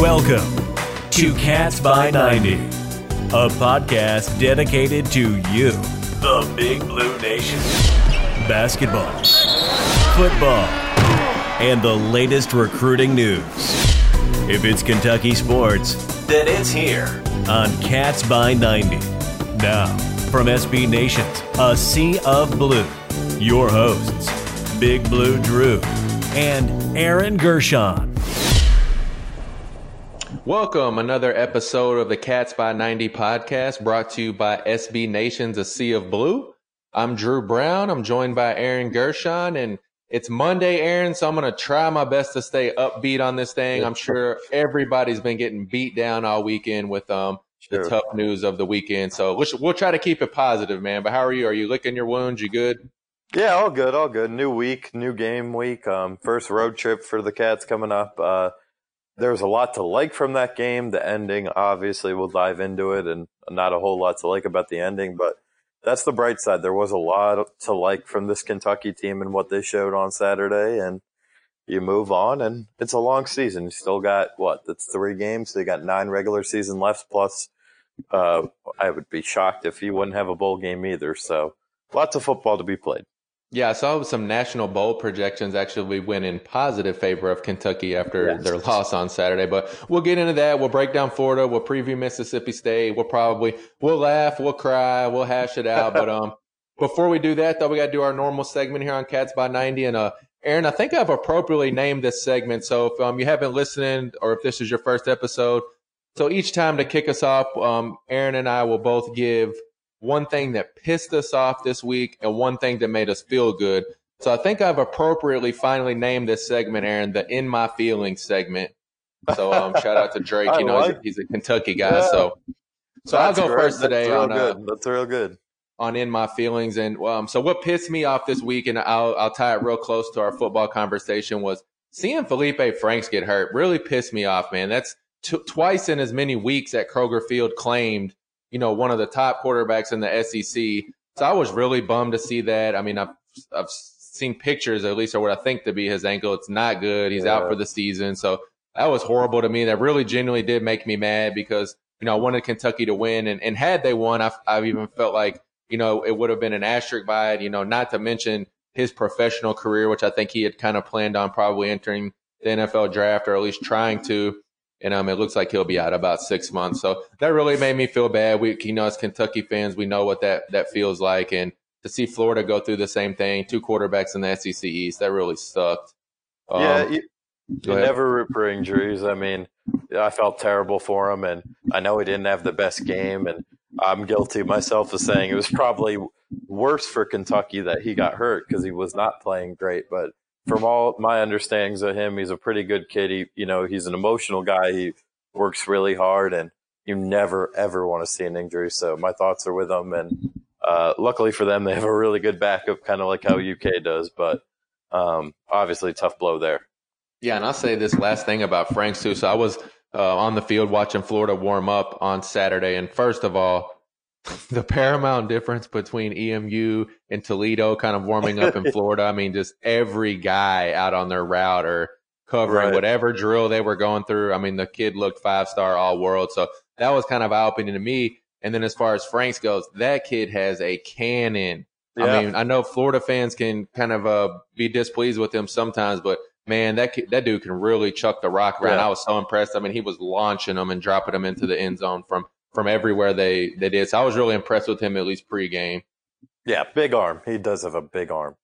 Welcome to Cats by 90, a podcast dedicated to you, the Big Blue Nation. Basketball, football, and the latest recruiting news. If it's Kentucky sports, then it's here on Cats by 90. Now, from SB Nations, a sea of blue, your hosts, Big Blue Drew and Aaron Gershon. Welcome, another episode of the Cats by 90 podcast brought to you by SB Nations, a sea of blue. I'm Drew Brown. I'm joined by Aaron Gershon, and it's Monday, Aaron, so I'm going to try my best to stay upbeat on this thing. I'm sure everybody's been getting beat down all weekend with um, the tough news of the weekend. So we'll, we'll try to keep it positive, man. But how are you? Are you licking your wounds? You good? Yeah, all good, all good. New week, new game week. Um, first road trip for the Cats coming up. Uh, there's a lot to like from that game. The ending, obviously, we'll dive into it, and not a whole lot to like about the ending, but that's the bright side. There was a lot to like from this Kentucky team and what they showed on Saturday, and you move on, and it's a long season. You still got what? That's three games. They got nine regular season left. Plus, uh, I would be shocked if you wouldn't have a bowl game either. So, lots of football to be played. Yeah, I saw some national bowl projections actually went in positive favor of Kentucky after yes. their loss on Saturday. But we'll get into that. We'll break down Florida. We'll preview Mississippi State. We'll probably we'll laugh, we'll cry, we'll hash it out. but um, before we do that, though, we got to do our normal segment here on Cats by ninety. And uh, Aaron, I think I've appropriately named this segment. So if um you haven't listened, or if this is your first episode, so each time to kick us off, um, Aaron and I will both give one thing that pissed us off this week, and one thing that made us feel good. So I think I've appropriately finally named this segment, Aaron, the "In My Feelings" segment. So um, shout out to Drake. You know, like, he's, a, he's, a, Kentucky guy. Yeah. So so I'll go great. first today That's on uh, That's real good. On in my feelings, and um, so what pissed me off this week, and I'll I'll tie it real close to our football conversation was seeing Feleipe Franks get hurt. Really pissed me off, man. That's t- twice in as many weeks at Kroger Field claimed you know, one of the top quarterbacks in the SEC. So I was really bummed to see that. I mean, I've, I've seen pictures, at least, or what I think to be his ankle. It's not good. He's yeah. out for the season. So that was horrible to me. That really genuinely did make me mad because, you know, I wanted Kentucky to win. And, and had they won, I've, I've even felt like, you know, it would have been an asterisk by it, you know, not to mention his professional career, which I think he had kind of planned on probably entering the NFL draft or at least trying to and um, it looks like he'll be out about six months. So that really made me feel bad. We, you know, as Kentucky fans, we know what that that feels like, and to see Florida go through the same thing, two quarterbacks in the SEC East, that really sucked. Um, yeah, you, you never root for injuries. I mean, I felt terrible for him, and I know he didn't have the best game, and I'm guilty myself of saying it was probably worse for Kentucky that he got hurt because he was not playing great, but from all my understandings of him, he's a pretty good kid. He, you know, he's an emotional guy. He works really hard, and you never ever want to see an injury. So my thoughts are with him, and uh, luckily for them, they have a really good backup, kind of like how UK does. But um, obviously, tough blow there. Yeah, and I'll say this last thing about Franks too. So I was uh, on the field watching Florida warm up on Saturday, and first of all, the paramount difference between EMU and Toledo kind of warming up in Florida. I mean, just every guy out on their route or covering right. whatever drill they were going through. I mean, the kid looked five star all world. So that was kind of eye opening to me. And then as far as Franks goes, that kid has a cannon. Yeah. I mean, I know Florida fans can kind of uh, be displeased with him sometimes, but man, that kid, that dude can really chuck the rock around. Yeah. I was so impressed. I mean, he was launching them and dropping them into the end zone from from everywhere they, they did. So I was really impressed with him at least pregame. Yeah, big arm. He does have a big arm.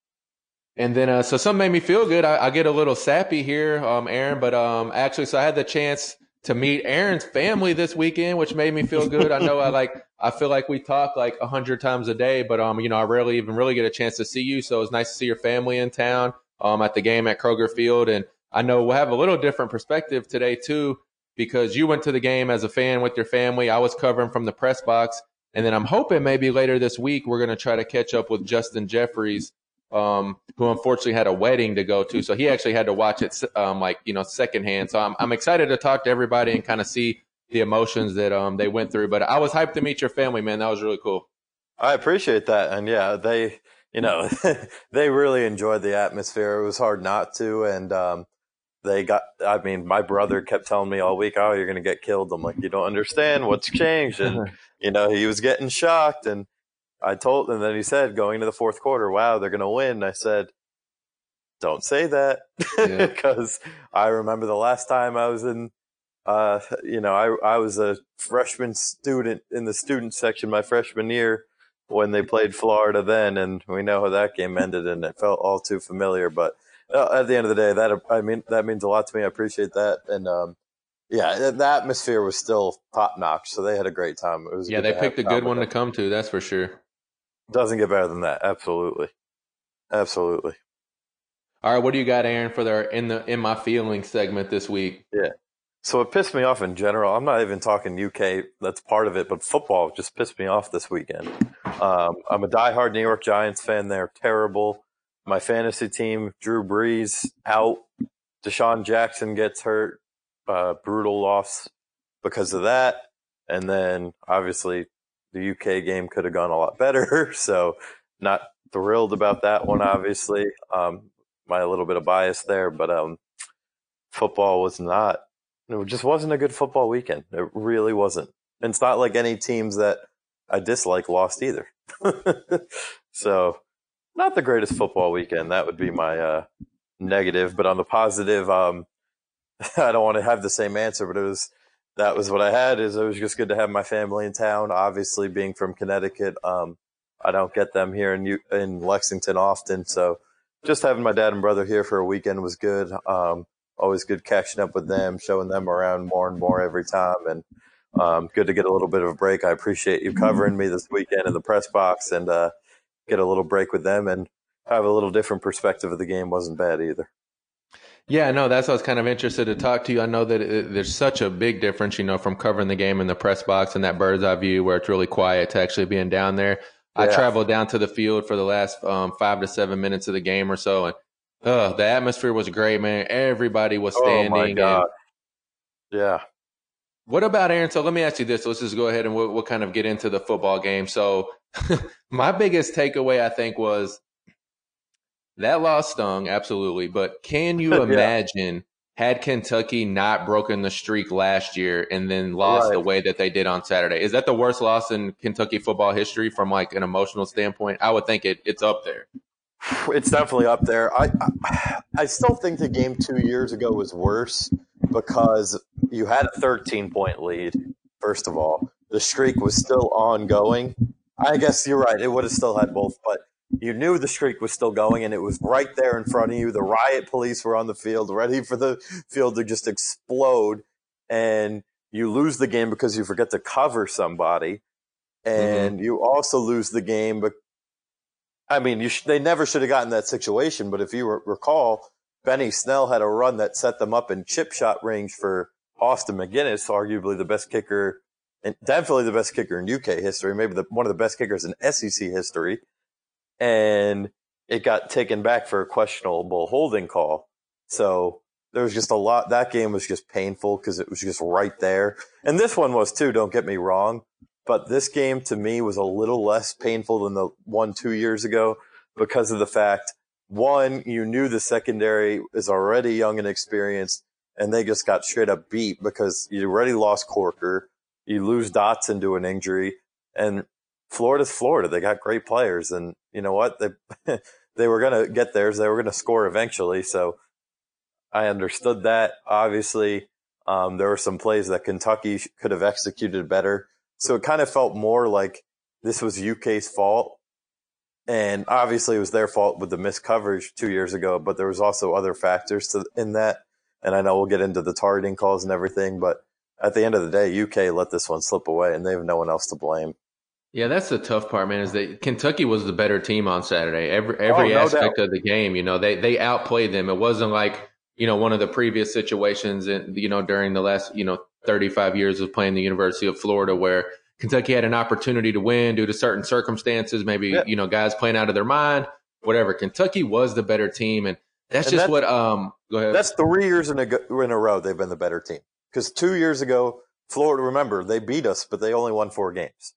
And then, uh, so something made me feel good. I, I get a little sappy here, um, Aaron, but um, actually, so I had the chance to meet Aaron's family this weekend, which made me feel good. I know I like, I feel like we talk like a hundred times a day, but um, you know, I rarely even really get a chance to see you. So it was nice to see your family in town, um, at the game at Kroger Field, and I know we'll have a little different perspective today too because you went to the game as a fan with your family. I was covering from the press box. And then I'm hoping maybe later this week we're going to try to catch up with Justin Jeffries, um, who unfortunately had a wedding to go to. So he actually had to watch it, um, like, you know, secondhand. So I'm, I'm excited to talk to everybody and kind of see the emotions that um, they went through. But I was hyped to meet your family, man. That was really cool. I appreciate that. And yeah, they, you know, they really enjoyed the atmosphere. It was hard not to. And, um, they got. I mean, my brother kept telling me all week, "Oh, you're going to get killed." I'm like, "You don't understand what's changed," and you know, he was getting shocked. And I told, and then he said, going into the fourth quarter, "Wow, they're going to win." I said, "Don't say that," because yeah. I remember the last time I was in. Uh, you know, I I was a freshman student in the student section my freshman year when they played Florida then, and we know how that game ended, and it felt all too familiar. But at the end of the day, that I mean that means a lot to me. I appreciate that, and um, yeah, the atmosphere was still top notch. So they had a great time. It was yeah, they picked a good one to come to. That's for sure. Doesn't get better than that. Absolutely, absolutely. All right, what do you got, Aaron, for their in the in my feelings segment this week? Yeah. So it pissed me off in general. I'm not even talking UK. That's part of it, but football just pissed me off this weekend. Um, I'm a diehard New York Giants fan. They're terrible. My fantasy team, Drew Brees out. DeSean Jackson gets hurt. Uh, brutal loss because of that. And then obviously the UK game could have gone a lot better. So not thrilled about that one, obviously. Um, my little bit of bias there, but um, football was not. It just wasn't a good football weekend. It really wasn't. And it's not like any teams that I dislike lost either. so, not the greatest football weekend. That would be my uh, negative. But on the positive, um, I don't want to have the same answer, but it was that was what I had. Is it was just good to have my family in town. Obviously, being from Connecticut, um, I don't get them here in in Lexington often, so just having my dad and brother here for a weekend was good. Um, always good catching up with them, showing them around more and more every time, and um, good to get a little bit of a break. I appreciate you covering me this weekend in the press box and uh, get a little break with them and have a little different perspective of the game. wasn't bad either. Yeah, no, that's what I was kind of interested to talk to you. I know that it, there's such a big difference, you know, from covering the game in the press box and that bird's eye view where it's really quiet to actually being down there. Yeah. I traveled down to the field for the last um, five to seven minutes of the game or so, and uh, the atmosphere was great, man. Everybody was standing. Oh my god! And, yeah, what about Aaron? So let me ask you this. Let's just go ahead and we'll, we'll kind of get into the football game. So my biggest takeaway, I think, was that loss stung absolutely. But can you imagine had Kentucky not broken the streak last year and then lost right. the way that they did on Saturday? Is that the worst loss in Kentucky football history from like an emotional standpoint? I would think it, it's up there. It's definitely up there. I, I I still think the game two years ago was worse because you had a 13 point lead, first of all. The streak was still ongoing. I guess you're right. It would have still had both, but you knew the streak was still going and it was right there in front of you. The riot police were on the field, ready for the field to just explode. And you lose the game because you forget to cover somebody. And mm-hmm. you also lose the game. But I mean, you sh- they never should have gotten that situation. But if you re- recall, Benny Snell had a run that set them up in chip shot range for Austin MacGinnis, arguably the best kicker and definitely the best kicker in UK history, maybe the, one of the best kickers in SEC history. And it got taken back for a questionable holding call. So there was just a lot. That game was just painful because it was just right there. And this one was too, don't get me wrong. But this game to me was a little less painful than the one two years ago because of the fact one, you knew the secondary is already young and experienced, and they just got straight up beat because you already lost Corker. You lose Dotson to an injury, and Florida's Florida. They got great players, and you know what? They they were going to get theirs. They were going to score eventually. So I understood that. Obviously, um, there were some plays that Kentucky could have executed better. So it kind of felt more like this was UK's fault and obviously, it was their fault with the missed coverage two years ago, but there was also other factors to, in that. And I know we'll get into the targeting calls and everything, but at the end of the day, UK let this one slip away, and they have no one else to blame. Yeah, that's the tough part, man. Is that Kentucky was the better team on Saturday. Every oh, every oh, no aspect doubt. of the game, you know, they they outplayed them. It wasn't like you know one of the previous situations, in, you know, during the last you know 35 years of playing the University of Florida, where Kentucky had an opportunity to win due to certain circumstances, maybe, yeah. you know, guys playing out of their mind, whatever. Kentucky was the better team. And that's and just that's, what, um, go ahead. That's three years in a, in a row they've been the better team. Because two years ago, Florida, remember, they beat us, but they only won four games.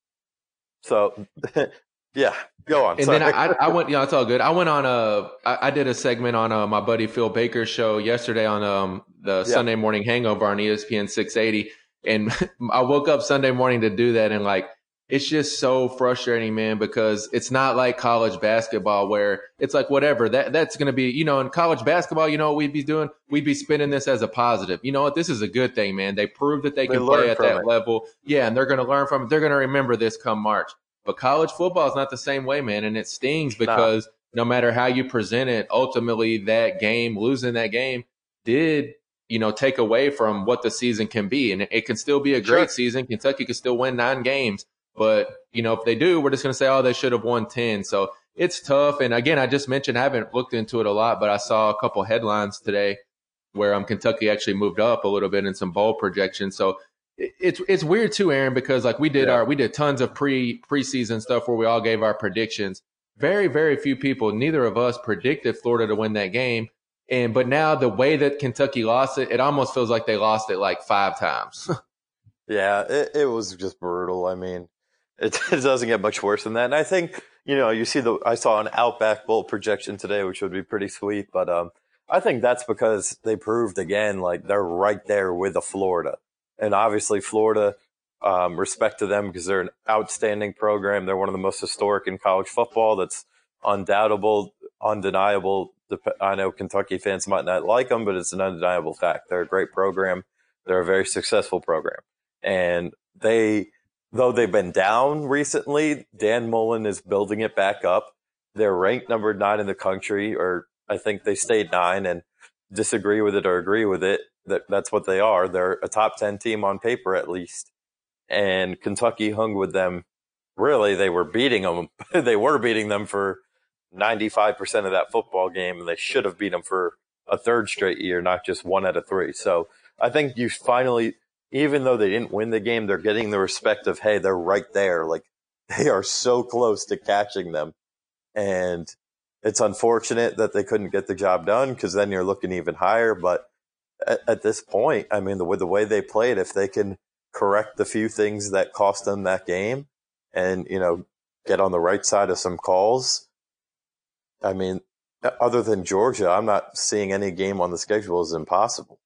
So Yeah, go on. And Sorry. then I, I went, yeah, it's all good. I went on a, I, I did a segment on uh, my buddy Phil Baker's show yesterday on um, the Yeah. Sunday Morning Hangover on ESPN 680. And I woke up Sunday morning to do that. And like, it's just so frustrating, man, because it's not like college basketball where it's like, whatever, that, that's going to be, you know, in college basketball, you know what we'd be doing? We'd be spinning this as a positive. You know what? This is a good thing, man. They proved that they, They can play at that it. level. Yeah. And they're going to learn from it. They're going to remember this come March. But college football is not the same way, man. And it stings because no matter how you present it, ultimately that game, losing that game, did you know take away from what the season can be, and it, it can still be a great Sure. season. Kentucky could still win nine games, but you know if they do, we're just going to say, oh, they should have won ten. So it's tough. And again, I just mentioned I haven't looked into it a lot, but I saw a couple headlines today where um Kentucky actually moved up a little bit in some bowl projections. So it's it's weird too, Aaron, because like we did Yeah. our we did tons of pre preseason stuff where we all gave our predictions. Very very few people, neither of us predicted Florida to win that game. And but now the way that Kentucky lost it, it almost feels like they lost it like five times. Yeah, it, it was just brutal. I mean, it, it doesn't get much worse than that. And I think, you know, you see the, I saw an Outback Bowl projection today, which would be pretty sweet. But, um, I think that's because they proved again, like they're right there with the Florida. And obviously Florida, um, respect to them because they're an outstanding program. They're one of the most historic in college football. That's undoubtable, undeniable. I know Kentucky fans might not like them, but it's an undeniable fact. They're a great program. They're a very successful program. And they though they've been down recently dan mullen is building it back up. They're ranked number nine in the country or i think they stayed nine and disagree with it or agree with it. That that's what they are. They're a top 10 team on paper at least. And kentucky hung with them. Really they were beating them they were beating them for 95% of that football game and they should have beat them for a third straight year not just one out of three so i think you finally even though they didn't win the game, they're getting the respect of, hey, they're right there. Like they are so close to catching them. And it's unfortunate that they couldn't get the job done because then you're looking even higher. But at, at this point, I mean, the, the way they played, if they can correct the few things that cost them that game and, you know, get on the right side of some calls, I mean, other than Georgia, I'm not seeing any game on the schedule as impossible.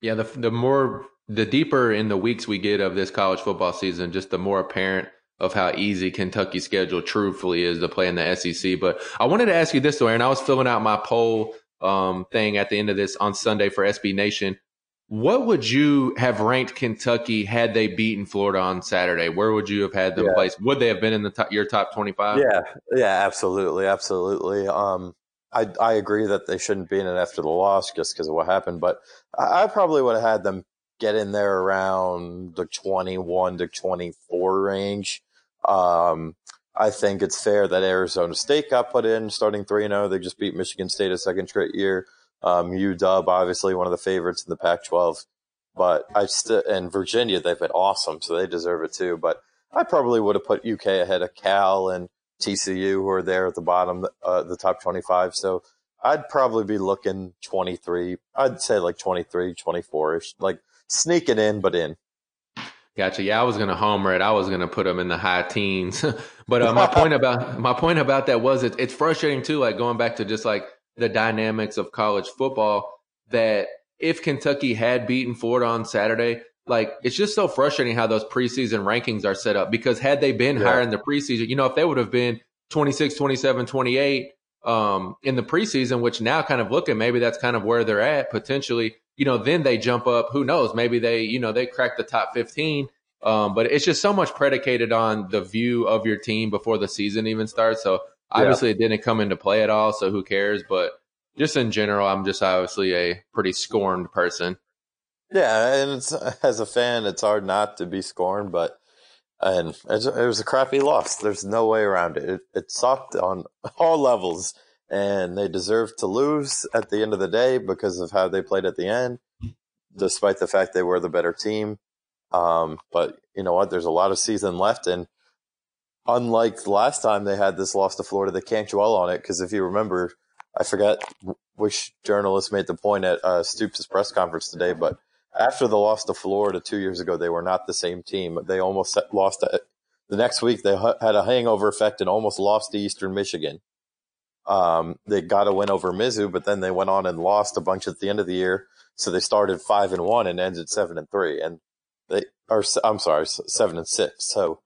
Yeah, the the more the deeper in the weeks we get of this college football season, just the more apparent of how easy Kentucky's schedule truthfully is to play in the SEC. But I wanted to ask you this, though, Aaron. I was filling out my poll um, thing at the end of this on Sunday for SB Nation. What would you have ranked Kentucky had they beaten Florida on Saturday? Where would you have had them Yeah. placed? Would they have been in the top, your top twenty-five? Yeah, yeah, absolutely, absolutely. Um, I I agree that they shouldn't be in it after the loss just because of what happened, but I, I probably would have had them get in there around the twenty-one to twenty-four range. Um, I think it's fair that Arizona State got put in starting three and zero. They just beat Michigan State a second straight year. Um, UW, obviously one of the favorites in the Pac-12, but I still and Virginia they've been awesome, so they deserve it too. But I probably would have put UK ahead of Cal and TCU, who are there at the bottom, uh, the top 25. So I'd probably be looking 23. I'd say like 23, 24 ish, like sneaking in, but in. Gotcha. Yeah, I was gonna homer it. I was gonna put them in the high teens. but uh, my point about my point about that was it, it's frustrating too. Like going back to just like the dynamics of college football. That if Kentucky had beaten Ford on Saturday, like it's just so frustrating how those preseason rankings are set up. Because had they been Yeah. higher in the preseason, you know, if they would have been 26, 27, 28 um, in the preseason, which now kind of looking maybe that's kind of where they're at potentially. You know, then they jump up. Who knows? Maybe they, you know, they crack the top 15. Um, but it's just so much predicated on the view of your team before the season even starts. So obviously it didn't come into play at all. So who cares? But just in general, I'm just obviously a pretty scorned person. Yeah, and it's, as a fan, it's hard not to be scorned, but and it's, it was a crappy loss. There's no way around it. It, it sucked on all levels, and they deserved to lose at the end of the day because of how they played at the end, despite the fact they were the better team. Um, but you know what? There's a lot of season left, and unlike last time they had this loss to Florida, they can't dwell on it because if you remember, I forgot which journalist made the point at uh, Stoops' press conference today, but after the loss to Florida two years ago, they were not the same team. They almost lost to, The next week they had a hangover effect and almost lost to Eastern Michigan. Um, they got a win over Mizzou, but then they went on and lost a bunch at the end of the year. So they started five and one and ended seven and three. And they are, I'm sorry, seven and six. So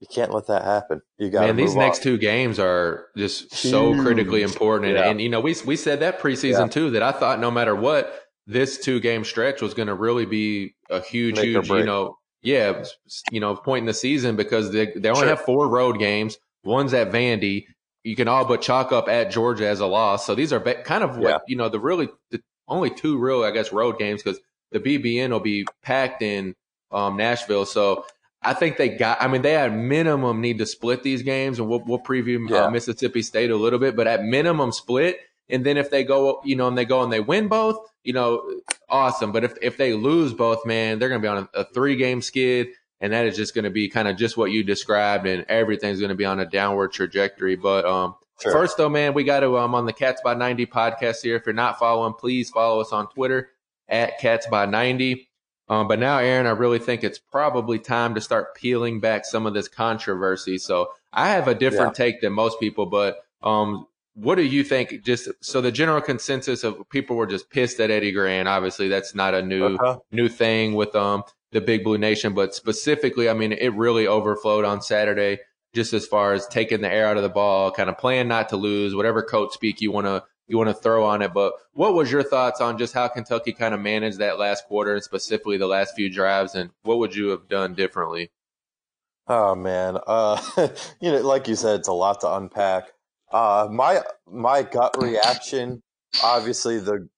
you can't let that happen. You got man. These on. next two games are just Huge. so critically important, and, yeah. and, you know we we said that preseason yeah. too that I thought no matter what this two game stretch was going to really be a huge, Make huge, you know, yeah, you know, point in the season because they they only sure. have four road games. One's at Vandy. You can all but chalk up at Georgia as a loss. So these are kind of what yeah. you know the really the only two real I guess road games because the BBN will be packed in um, Nashville. So I think they got. I mean, they at minimum need to split these games, and we'll, we'll preview uh, yeah. uh, Mississippi State a little bit. But at minimum, split. And then if they go, you know, and they go and they win both, you know, awesome. But if if they lose both, man, they're going to be on a, a three game skid, and that is just going to be kind of just what you described, and everything's going to be on a downward trajectory. But um, sure. first though, man, we got to um on the Cats by ninety podcast here. If you're not following, please follow us on Twitter at Cats by ninety. Um, but now, Aaron, I really think it's probably time to start peeling back some of this controversy. So I have a different yeah. take than most people, but um, what do you think? Just so the general consensus of people were just pissed at Eddie Gran. Obviously, that's not a new uh-huh. new thing with um the Big Blue Nation, but specifically, I mean, it really overflowed on Saturday. Just as far as taking the air out of the ball, kind of playing not to lose, whatever coach speak you want to you want to throw on it. But what was your thoughts on just how Kentucky kind of managed that last quarter and specifically the last few drives, and what would you have done differently? Oh man, uh, you know, like you said, it's a lot to unpack. Uh, my my gut reaction, obviously the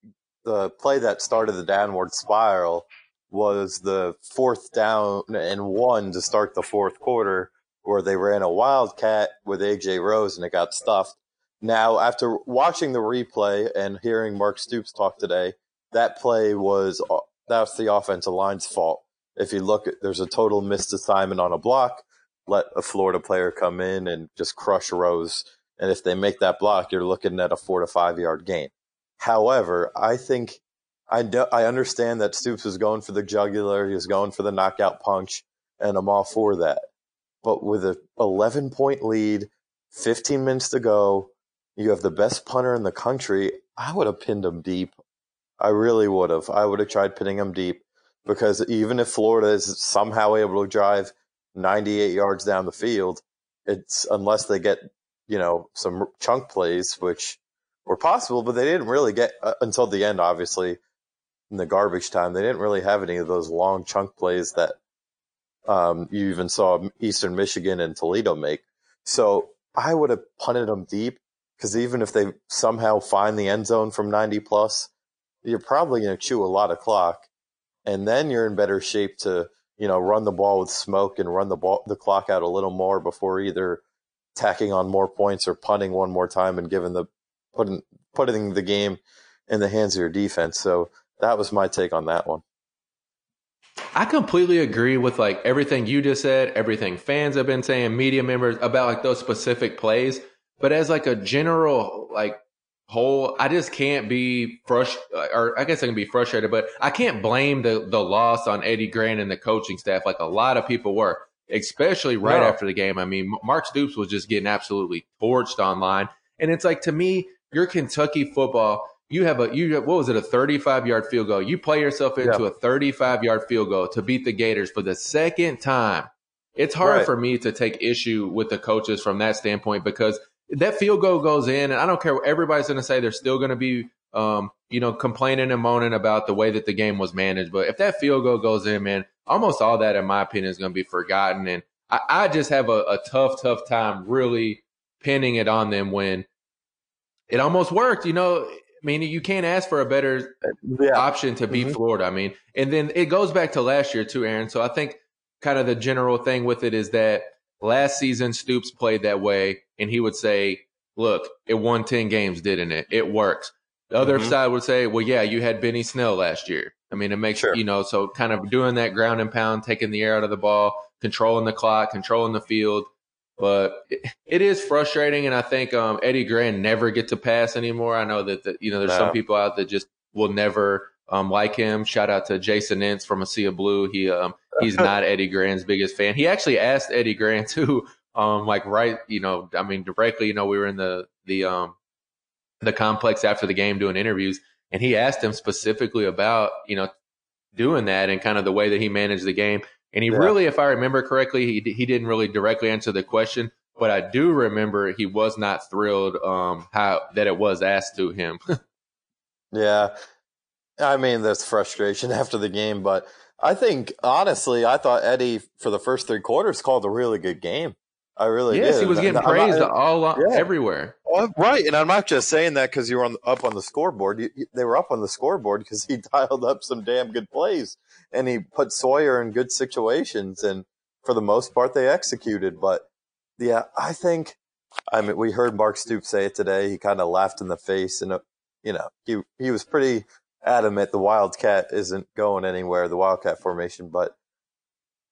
the play that started the downward spiral was the fourth down and one to start the fourth quarter, where they ran a wildcat with AJ Rose and it got stuffed. Now, after watching the replay and hearing Mark Stoops talk today, that play was uh, that's the offensive line's fault. If you look there's a total missed assignment on a block. Let a Florida player come in and just crush Rose. And if they make that block, you're looking at a four to five yard gain. However, I think I do, I understand that Stoops was going for the jugular. He was going for the knockout punch, and I'm all for that. But with a 11 point lead, 15 minutes to go, you have the best punter in the country. I would have pinned him deep. I really would have. I would have tried pinning him deep because even if Florida is somehow able to drive 98 yards down the field, it's unless they get, you know, some chunk plays, which were possible, but they didn't really get uh, until the end, obviously, in the garbage time. They didn't really have any of those long chunk plays that um, you even saw Eastern Michigan and Toledo make. So I would have punted them deep because even if they somehow find the end zone from 90 plus, you're probably going to chew a lot of clock. And then you're in better shape to, you know, run the ball with smoke and run the ball, the clock out a little more before either tacking on more points or punting one more time and giving the, putting, putting the game in the hands of your defense. So that was my take on that one. I completely agree with like everything you just said, everything fans have been saying, media members about like those specific plays. But as like a general like whole, I just can't be frustrated, or I guess I can be frustrated, but I can't blame the the loss on Eddie Gran and the coaching staff like a lot of people were, especially right after the game. I mean, Mark Stoops was just getting absolutely torched online, and it's like to me, your Kentucky football. You have a you have, what was it a 35 yard field goal? You play yourself into yeah. a 35 yard field goal to beat the Gators for the second time. It's hard right. for me to take issue with the coaches from that standpoint because that field goal goes in, and I don't care what everybody's going to say. They're still going to be, um, you know, complaining and moaning about the way that the game was managed. But if that field goal goes in, man, almost all that, in my opinion, is going to be forgotten. And I, I just have a, a, tough, tough time really pinning it on them when it almost worked. You know, I mean, you can't ask for a better yeah. option to beat mm-hmm. Florida. I mean, and then it goes back to last year too, Aaron. So I think kind of the general thing with it is that last season Stoops played that way and he would say, look, it won 10 games, didn't it? It works. The other mm-hmm. side would say, well, yeah, you had Benny Snell last year. I mean, it makes, sure. you know, so kind of doing that ground and pound, taking the air out of the ball, controlling the clock, controlling the field. But it, it is frustrating. And I think um, Eddie Gran never get to pass anymore. I know that, the, you know, there's no. some people out that just will never um, like him. Shout out to Jason Ince from A Sea of Blue. He um, he's not Eddie Gran's biggest fan. He actually asked Eddie Gran too, um, like right, you know, I mean directly. You know, we were in the the um the complex after the game doing interviews, and he asked him specifically about you know doing that and kind of the way that he managed the game. And he yeah. really, if I remember correctly, he he didn't really directly answer the question, but I do remember he was not thrilled um, how that it was asked to him. yeah, I mean, there's frustration after the game, but I think honestly, I thought Eddie for the first three quarters called a really good game. I really yes, did. he was getting praised not, all yeah. everywhere. Well, right, and I'm not just saying that because you were on, up on the scoreboard. You, they were up on the scoreboard because he dialed up some damn good plays, and he put Sawyer in good situations, and for the most part, they executed. But yeah, I think. I mean, we heard Mark Stoops say it today. He kind of laughed in the face, and uh, you know, he he was pretty adamant the Wildcat isn't going anywhere, the Wildcat formation, but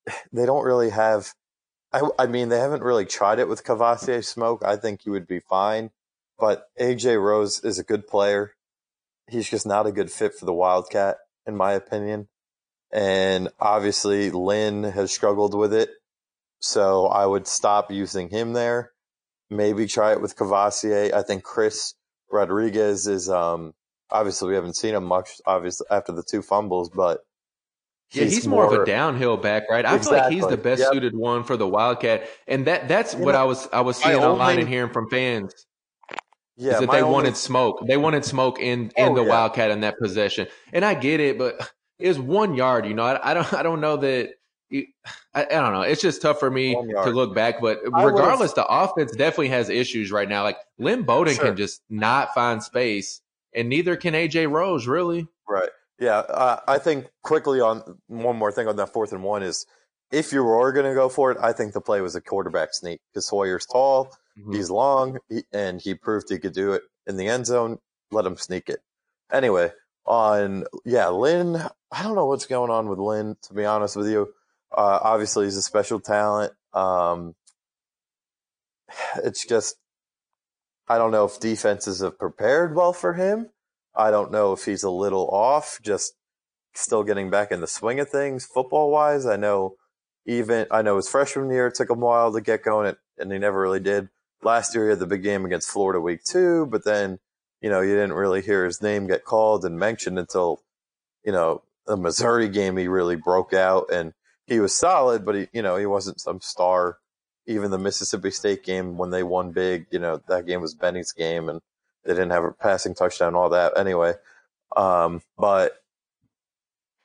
they don't really have. I, I mean, they haven't really tried it with Kavosiey Smoke. I think he would be fine, but AJ Rose is a good player. He's just not a good fit for the Wildcat, in my opinion. And obviously, Lynn has struggled with it. So I would stop using him there. Maybe try it with Kavosiey. I think Chris Rodriguez is um, obviously we haven't seen him much obviously after the two fumbles, but yeah, he's, he's more, more, of a downhill back, right? I exactly. feel like he's the best yep. suited one for the Wildcat, and that that's you what know, I was I was seeing online only, and hearing from fans. Yeah, is that they only, wanted smoke. They wanted smoke in in oh, the yeah. Wildcat in that possession, and I get it, but it's one yard. You know, I, I don't I don't know that. I, I, don't know. It's just tough for me to look back, but regardless, the offense definitely has issues right now. Like Lynn Bowden sure. can just not find space and neither can AJ Rose really. Right. Yeah. Uh, I think quickly on one more thing on that fourth and one is if you were going to go for it, I think the play was a quarterback sneak because Sawyer's tall, mm-hmm. he's long, he, and he proved he could do it in the end zone. Let him sneak it. Anyway, on yeah, Lynn. I don't know what's going on with Lynn. To be honest with you, uh, obviously he's a special talent. Um, it's just I don't know if defenses have prepared well for him. I don't know if he's a little off, just still getting back in the swing of things football wise. I know even I know his freshman year took him a while to get going, and he never really did. Last year he had the big game against Florida week two, but then you know you didn't really hear his name get called and mentioned until you know the Missouri game. He really broke out and he was solid, but he you know he wasn't some star even the Mississippi State game when they won big, you know, that game was Benny's game and they didn't have a passing touchdown, all that anyway. Um, but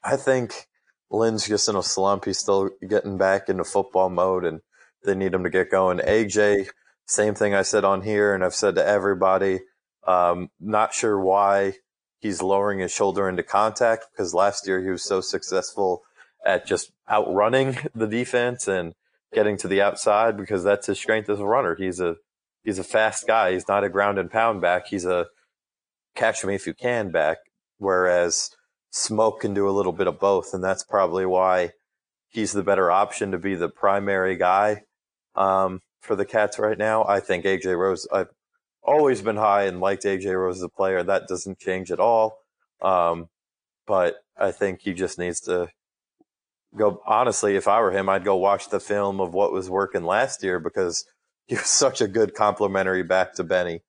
I think Lynn's just in a slump. He's still getting back into football mode and they need him to get going. AJ, same thing I said on here and I've said to everybody. Um, not sure why he's lowering his shoulder into contact because last year he was so successful at just outrunning the defense and getting to the outside because that's his strength as a runner. He's a he's a fast guy. He's not a ground and pound back. He's a catch me if you can back. Whereas Smoke can do a little bit of both, and that's probably why he's the better option to be the primary guy um, for the Cats right now. I think AJ Rose. I've always been high and liked AJ Rose as a player. That doesn't change at all. Um, but I think he just needs to go honestly, if I were him, I'd go watch the film of what was working last year because he was such a good complimentary back to Benny.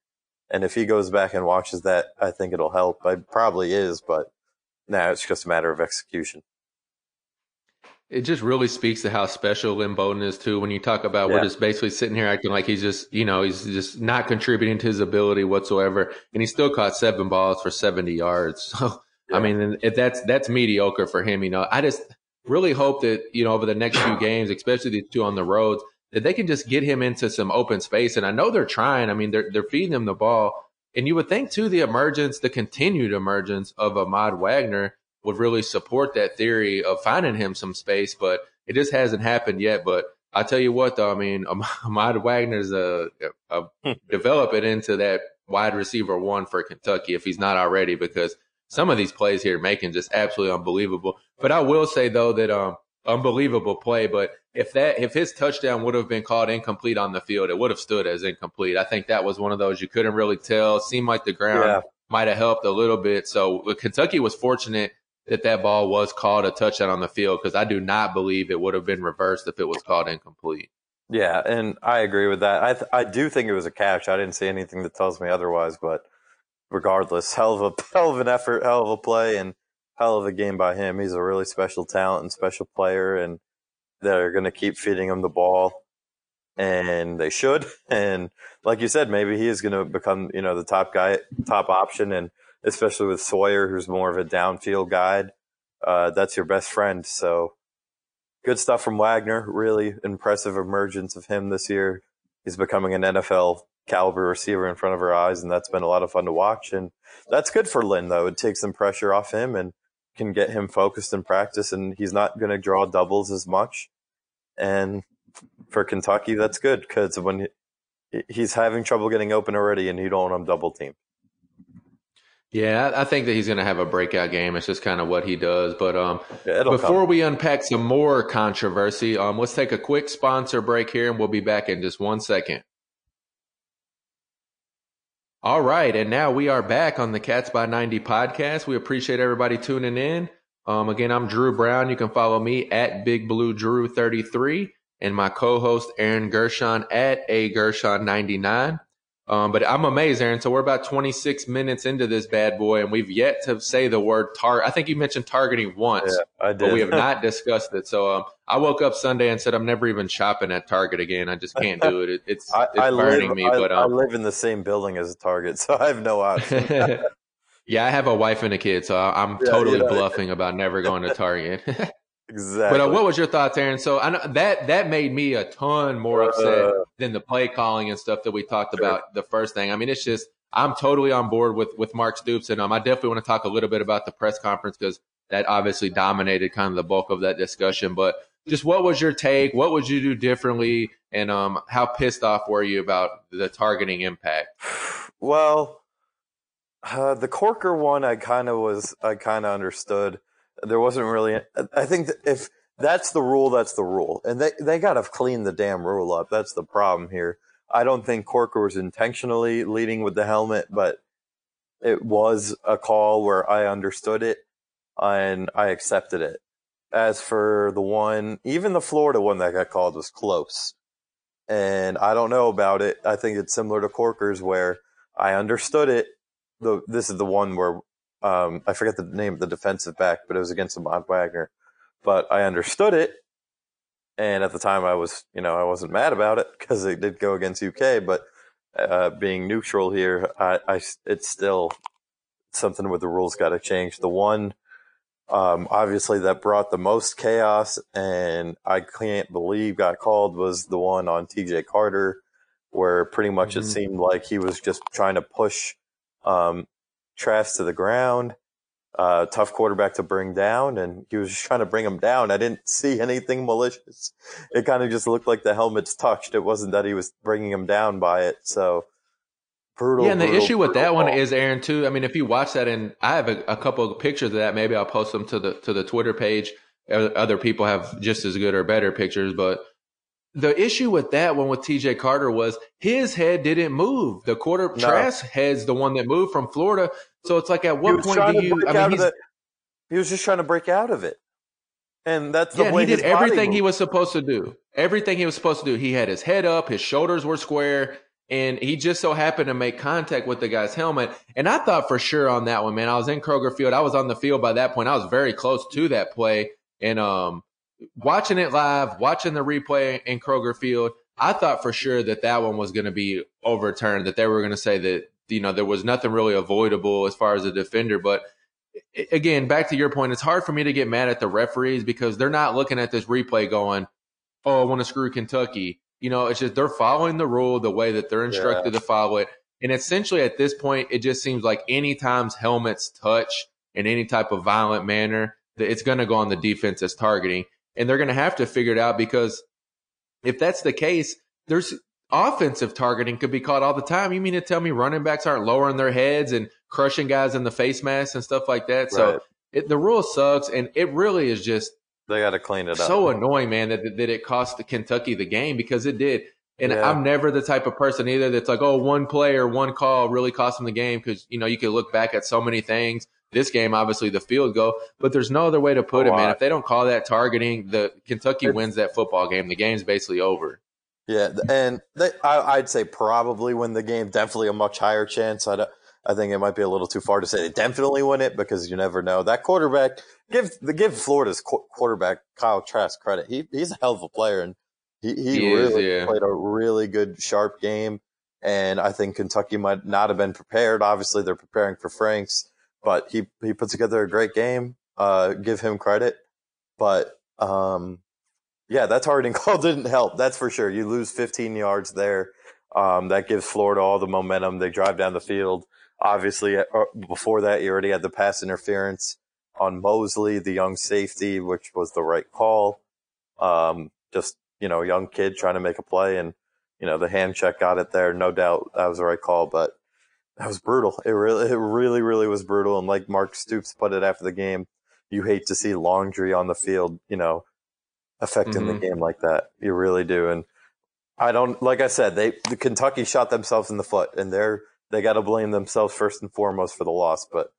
And if he goes back and watches that, I think it'll help. It probably is, but now nah, it's just a matter of execution. It just really speaks to how special Lynn Bowden is too. When you talk about yeah. we're just basically sitting here acting like he's just, you know, he's just not contributing to his ability whatsoever, and he still caught seven balls for seventy yards. So, yeah. I mean, if that's that's mediocre for him, you know, I just really hope that, you know, over the next few games, especially these two on the roads, that they can just get him into some open space. And I know they're trying. I mean, they're, they're feeding him the ball. And you would think too, the emergence, the continued emergence of Ahmad Wagner would really support that theory of finding him some space, but it just hasn't happened yet. But I tell you what, though, I mean, Ahmad Wagner's a, a, a develop it into that wide receiver one for Kentucky if he's not already, because some of these plays here making just absolutely unbelievable. But I will say though that um unbelievable play. But if that if his touchdown would have been called incomplete on the field, it would have stood as incomplete. I think that was one of those you couldn't really tell. It seemed like the ground yeah. might have helped a little bit. So Kentucky was fortunate that that ball was called a touchdown on the field because I do not believe it would have been reversed if it was called incomplete. Yeah, and I agree with that. I th- I do think it was a catch. I didn't see anything that tells me otherwise, but regardless, hell of a hell of an effort, hell of a play, and hell of a game by him. He's a really special talent and special player, and they're going to keep feeding him the ball, and they should. And like you said, maybe he is going to become you know the top guy, top option, and especially with Sawyer, who's more of a downfield guide. Uh, that's your best friend. So good stuff from Wagner. Really impressive emergence of him this year. He's becoming an NFL caliber receiver in front of our eyes, and that's been a lot of fun to watch. And that's good for Lynn, though. It takes some pressure off him and can get him focused in practice, and he's not going to draw doubles as much. And for Kentucky, that's good because when he, he's having trouble getting open already, and you don't want him double teamed. Yeah, I think that he's going to have a breakout game. It's just kind of what he does. But um, yeah, before come. we unpack some more controversy, um, let's take a quick sponsor break here, and we'll be back in just one second. All right, and now we are back on the Cats by 90 podcast. We appreciate everybody tuning in. Um, again, I'm Drew Brown. You can follow me at Big Blue Drew 33 and my co-host Aaron Gershon at A Gershon 99. Um, but I'm amazed, Aaron. So we're about 26 minutes into this bad boy, and we've yet to say the word target. I think you mentioned targeting once, yeah, I did. but we have not discussed it. So um, I woke up Sunday and said I'm never even shopping at Target again. I just can't do it. it it's I, it's I burning live, me. I, but um, I live in the same building as Target, so I have no option. yeah, I have a wife and a kid, so I'm yeah, totally bluffing about never going to Target. Exactly. But uh, what was your thoughts, Aaron? So I know that that made me a ton more upset uh, than the play calling and stuff that we talked sure. about the first thing. I mean, it's just I'm totally on board with with Mark Stoops, and um, I definitely want to talk a little bit about the press conference because that obviously dominated kind of the bulk of that discussion. But just what was your take? What would you do differently? And um, how pissed off were you about the targeting impact? Well, uh, the Corker one, I kind of was, I kind of understood there wasn't really. I think if that's the rule, that's the rule, and they they got to clean the damn rule up. That's the problem here. I don't think Corker was intentionally leading with the helmet, but it was a call where I understood it and I accepted it. As for the one, even the Florida one that got called was close. And I don't know about it. I think it's similar to Corker's where I understood it. The, this is the one where um, I forget the name of the defensive back, but it was against Ahmad Wagner. But I understood it, and at the time I was, you know, I wasn't mad about it because it did go against UK. But uh, being neutral here, I, I, it's still something where the rules got to change. The one, um, obviously, that brought the most chaos, and I can't believe got called was the one on TJ Carter, where pretty much mm-hmm. it seemed like he was just trying to push um, Trask to the ground. Uh, tough quarterback to bring down, and he was just trying to bring him down. I didn't see anything malicious. It kind of just looked like the helmet's touched. It wasn't that he was bringing him down by it. So brutal. Yeah, and the brutal, issue with that ball. one is Aaron too. I mean, if you watch that, and I have a, a, couple of pictures of that. Maybe I'll post them to the to the Twitter page. Other people have just as good or better pictures, but the issue with that one with TJ Carter was his head didn't move. The quarter no. Trask head's the one that moved from Florida. So it's like, at what point do you? I mean, the, he was just trying to break out of it, and that's yeah. he did everything he was supposed to do. Everything he was supposed to do. He had his head up, his shoulders were square, and he just so happened to make contact with the guy's helmet. And I thought for sure on that one, man. I was in Kroger Field. I was on the field by that point. I was very close to that play, and um, watching it live, watching the replay in Kroger Field, I thought for sure that that one was going to be overturned, that they were going to say that, you know, there was nothing really avoidable as far as a defender. But again, back to your point, it's hard for me to get mad at the referees because they're not looking at this replay going, oh, I want to screw Kentucky. You know, it's just they're following the rule the way that they're instructed yeah. to follow it. And essentially at this point, it just seems like any times helmets touch in any type of violent manner, that it's going to go on the defense as targeting and they're going to have to figure it out because if that's the case, there's offensive targeting could be caught all the time. You mean to tell me running backs aren't lowering their heads and crushing guys in the face mask and stuff like that? Right. So it, the rule sucks, and it really is just they got to clean it up. So annoying, man, that that it cost the Kentucky the game because it did. And yeah. I'm never the type of person either that's like, oh, one player, one call really cost them the game because you know you can look back at so many things. This game, obviously, the field goal, but there's no other way to put it, man. If they don't call that targeting, the Kentucky wins that football game. The game's basically over. Yeah, and they, I, would say probably win the game. Definitely a much higher chance. I, I think it might be a little too far to say they definitely win it because you never know. That quarterback give the give Florida's quarterback Kyle Trask credit. He he's a hell of a player and he, he, he really is, yeah. played a really good sharp game. And I think Kentucky might not have been prepared. Obviously, they're preparing for Franks, but he he put together a great game. Uh, give him credit. But um, yeah, that targeting call didn't help. That's for sure. You lose 15 yards there. Um, that gives Florida all the momentum. They drive down the field. Obviously, uh, before that, you already had the pass interference on Mosley, the young safety, which was the right call. Um, just you know, young kid trying to make a play, and you know, the hand check got it there. No doubt that was the right call, but that was brutal. It really, it really, really was brutal. And like Mark Stoops put it after the game, you hate to see laundry on the field. You know, affecting mm-hmm. the game like that. You really do. And I don't, like I said, they, the Kentucky shot themselves in the foot and they're, they got to blame themselves first and foremost for the loss. But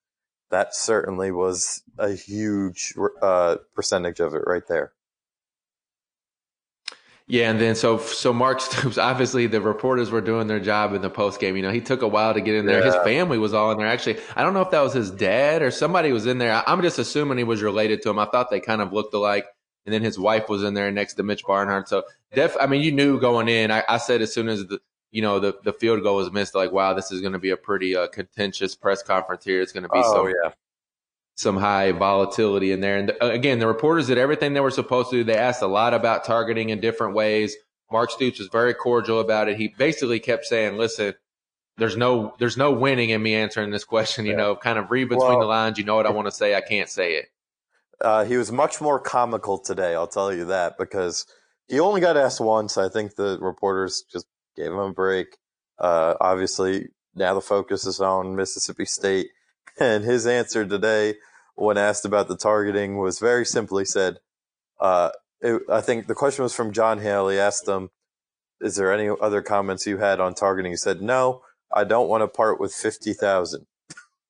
that certainly was a huge uh, percentage of it right there. Yeah, and then so so Mark Stoops, obviously the reporters were doing their job in the post game. You know, he took a while to get in there. Yeah. His family was all in there. Actually, I don't know if that was his dad or somebody was in there. I'm just assuming he was related to him. I thought they kind of looked alike and then his wife was in there next to Mitch Barnhart. So, def, I mean, you knew going in. I, I said as soon as the you know the the field goal was missed, like, wow, this is going to be a pretty uh, contentious press conference here. It's going to be oh, some yeah. Some high volatility in there. And uh, again, the reporters did everything they were supposed to do. They asked a lot about targeting in different ways. Mark Stoops was very cordial about it. He basically kept saying, "Listen." There's no, there's no winning in me answering this question. You yeah. know, kind of read between well, the lines. You know what I want to say. I can't say it. Uh, he was much more comical today, I'll tell you that, because he only got asked once. I think the reporters just gave him a break. Uh, obviously, now the focus is on Mississippi State. And his answer today, when asked about the targeting, was very simply said, uh, it, I think the question was from Jon Hale. He asked him, Is there any other comments you had on targeting? He said, No, I don't want to part with 50,000.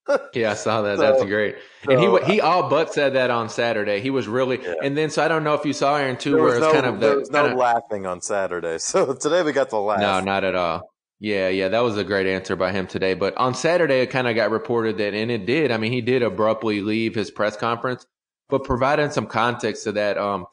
yeah, I saw that. So, That's great. And so, he he all but said that on Saturday. He was really, yeah. and then so I don't know if you saw Aaron too, where it's no, kind of the, there was no laughing on Saturday. So today we got the laugh. No, not at all. Yeah, yeah, that was a great answer by him today. But on Saturday, it kind of got reported that, and it did. I mean, he did abruptly leave his press conference, but providing some context to that, um,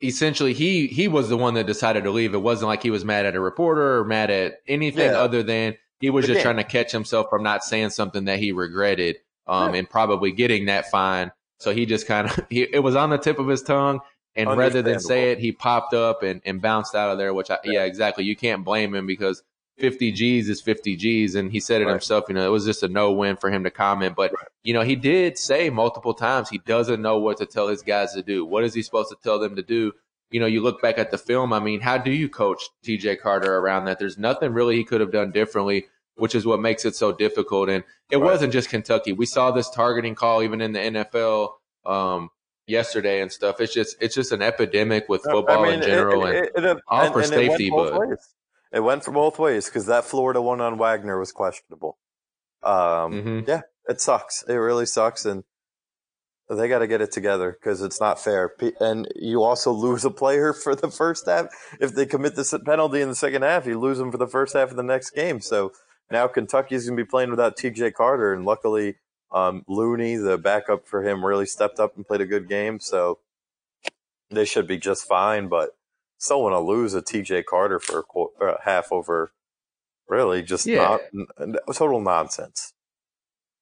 essentially he he was the one that decided to leave. It wasn't like he was mad at a reporter or mad at anything yeah. other than he was just trying to catch himself from not saying something that he regretted, um, and probably getting that fine. So he just kind of, it was on the tip of his tongue. And rather than say it, he popped up and, and bounced out of there, which I, yeah, exactly. You can't blame him because 50 G's is 50 G's. And he said it right. himself, you know, it was just a no win for him to comment. But, right. you know, he did say multiple times he doesn't know what to tell his guys to do. What is he supposed to tell them to do? You know, you look back at the film. I mean, how do you coach TJ Carter around that? There's nothing really he could have done differently which is what makes it so difficult. And it right. wasn't just Kentucky. We saw this targeting call even in the NFL um, yesterday and stuff. It's just it's just an epidemic with football I mean, in general it, it, and it, all and, for and safety. but ways. It went for both ways because that Florida one on Wagner was questionable. Um, mm-hmm. Yeah, it sucks. It really sucks, and they got to get it together because it's not fair. And you also lose a player for the first half if they commit this penalty in the second half. You lose them for the first half of the next game. So now Kentucky's going to be playing without T.J. Carter, and luckily um, Looney, the backup for him, really stepped up and played a good game. So they should be just fine. But still want to lose a T.J. Carter for a uh, half over really just yeah. not, total nonsense.